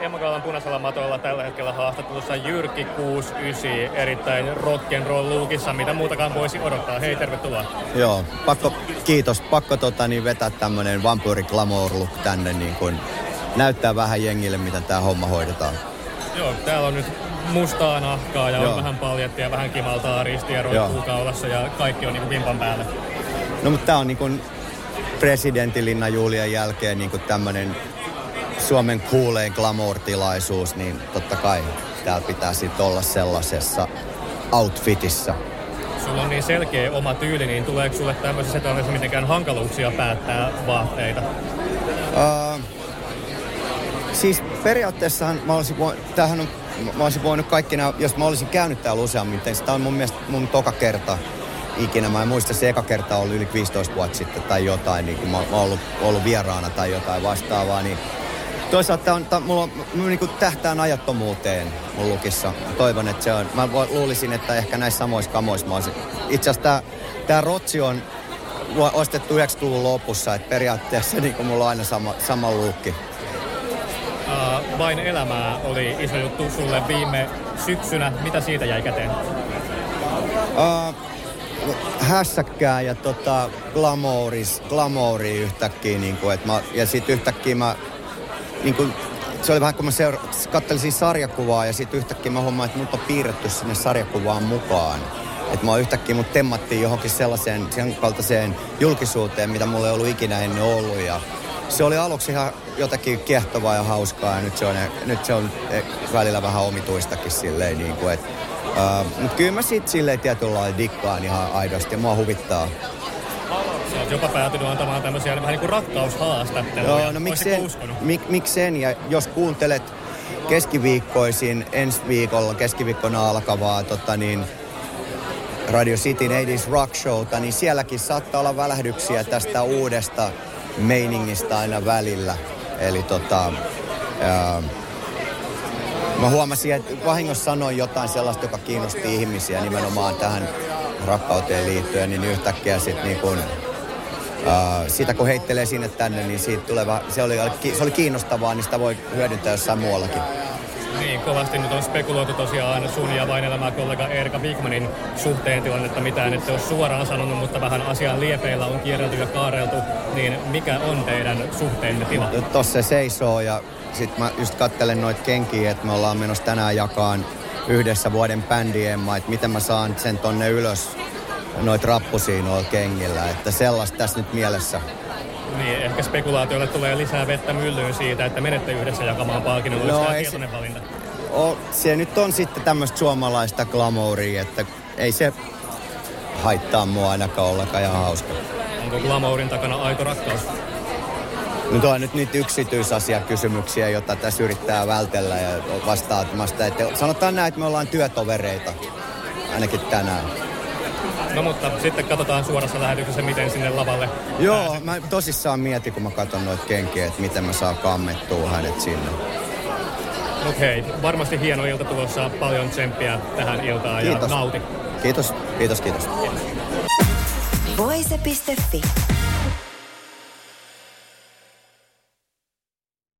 Emmakaalan punaisella matolla tällä hetkellä haastattelussa Jyrki 69 erittäin rock'n'roll luukissa. Mitä muutakaan voisi odottaa? Hei, tervetuloa. Joo, pakko, kiitos. Pakko tota, niin vetää tämmönen vampyyri glamour look tänne niin kun näyttää vähän jengille, miten tämä homma hoidetaan. Joo, täällä on nyt mustaa nahkaa ja Joo. on vähän paljettia, vähän kimaltaa ristiä roikkuu kaulassa ja kaikki on niinku vimpan päällä. No mutta tää on niin kun presidentinlinna Julian jälkeen niin kun tämmönen Suomen kuulein glamour-tilaisuus, niin totta kai täällä pitää sitten olla sellaisessa outfitissa. Sulla on niin selkeä oma tyyli, niin tuleeko sulle tämmöisessä tällaisessa mitenkään hankaluuksia päättää vaatteita? Uh, siis periaatteessahan mä olisin, tämähän on, mä olisin voinut kaikki nämä, jos mä olisin käynyt täällä useammin, niin tämä on mun mielestä mun toka kerta ikinä. Mä en muista, se eka kerta oli yli 15 vuotta sitten tai jotain, niin kun mä, mä oon ollut, ollut vieraana tai jotain vastaavaa, niin Toisaalta tää on, tää, mulla on, niinku tähtään ajattomuuteen mun lukissa. Toivon, että se on, mä vo- luulisin, että ehkä näissä samoissa kamoissa mä olisin. Itse asiassa tää, tää rotsi on ostettu 90-luvun lopussa, että periaatteessa niinku mulla on aina sama, sama luukki. Uh, vain elämää oli iso juttu sulle viime syksynä. Mitä siitä jäi käteen? Uh, hässäkkää ja tota, glamouris, glamouri yhtäkkiä. Niinku, et mä, ja sitten yhtäkkiä mä, niinku, se oli vähän kun mä seura- kattelin siis sarjakuvaa ja sitten yhtäkkiä mä huomaan, että mut on piirretty sinne sarjakuvaan mukaan. Että mä yhtäkkiä mut temmattiin johonkin sellaiseen, sen kaltaiseen julkisuuteen, mitä mulla ei ollut ikinä ennen ollut. Ja se oli aluksi ihan jotakin kiehtovaa ja hauskaa ja nyt se on, nyt se on eh, välillä vähän omituistakin silleen niin kuin, että Uh, mutta kyllä mä sit silleen tietyllä lailla dikkaan ihan aidosti ja mua huvittaa. Sä oot jopa päätynyt antamaan tämmöisiä vähän niin kuin rakkaushaastatteluja. Joo, no miksen, uskonut? mik, miksen ja jos kuuntelet keskiviikkoisin ensi viikolla keskiviikkona alkavaa tota niin, Radio Cityn 80s Rock Showta, niin sielläkin saattaa olla välähdyksiä tästä uudesta meiningistä aina välillä. Eli tota, ää, mä huomasin, että vahingossa sanoin jotain sellaista, joka kiinnosti ihmisiä nimenomaan tähän rakkauteen liittyen, niin yhtäkkiä sitten niin kun, sitä kun heittelee sinne tänne, niin siitä tulee va- se, oli, se oli kiinnostavaa, niin sitä voi hyödyntää jossain muuallakin. Niin, kovasti nyt on spekuloitu tosiaan sun ja vain elämää kollega Erika Wigmanin suhteen tilannetta. Mitään ette ole suoraan sanonut, mutta vähän asian liepeillä on kierrelty ja kaareltu. Niin mikä on teidän suhteenne tila? Nyt tossa se seisoo ja sit mä just kattelen noit kenkiä, että me ollaan menossa tänään jakaan yhdessä vuoden bändiemma, että miten mä saan sen tonne ylös noit rappusia noilla kengillä. Että sellaista tässä nyt mielessä. Niin, ehkä spekulaatioille tulee lisää vettä myllyyn siitä, että menette yhdessä jakamaan palkinnon. No, tämä ei se- tietoinen valinta? O, se nyt on sitten tämmöistä suomalaista glamouria, että ei se haittaa mua ainakaan ollenkaan ihan hauska. Onko glamourin takana aito rakkaus? Nyt on nyt niitä yksityisasiakysymyksiä, joita tässä yrittää vältellä ja vastaamasta. Että sanotaan näin, että me ollaan työtovereita, ainakin tänään. No mutta sitten katsotaan suorassa lähetyksessä, miten sinne lavalle Joo, mä tosissaan mietin, kun mä katson noita kenkiä, että miten mä saan kammettua hänet sinne. Mut hei, varmasti hieno ilta tulossa, paljon tsemppiä tähän iltaan ja Kiitos. nauti. Kiitos, kiitos, kiitos. Voise.fi.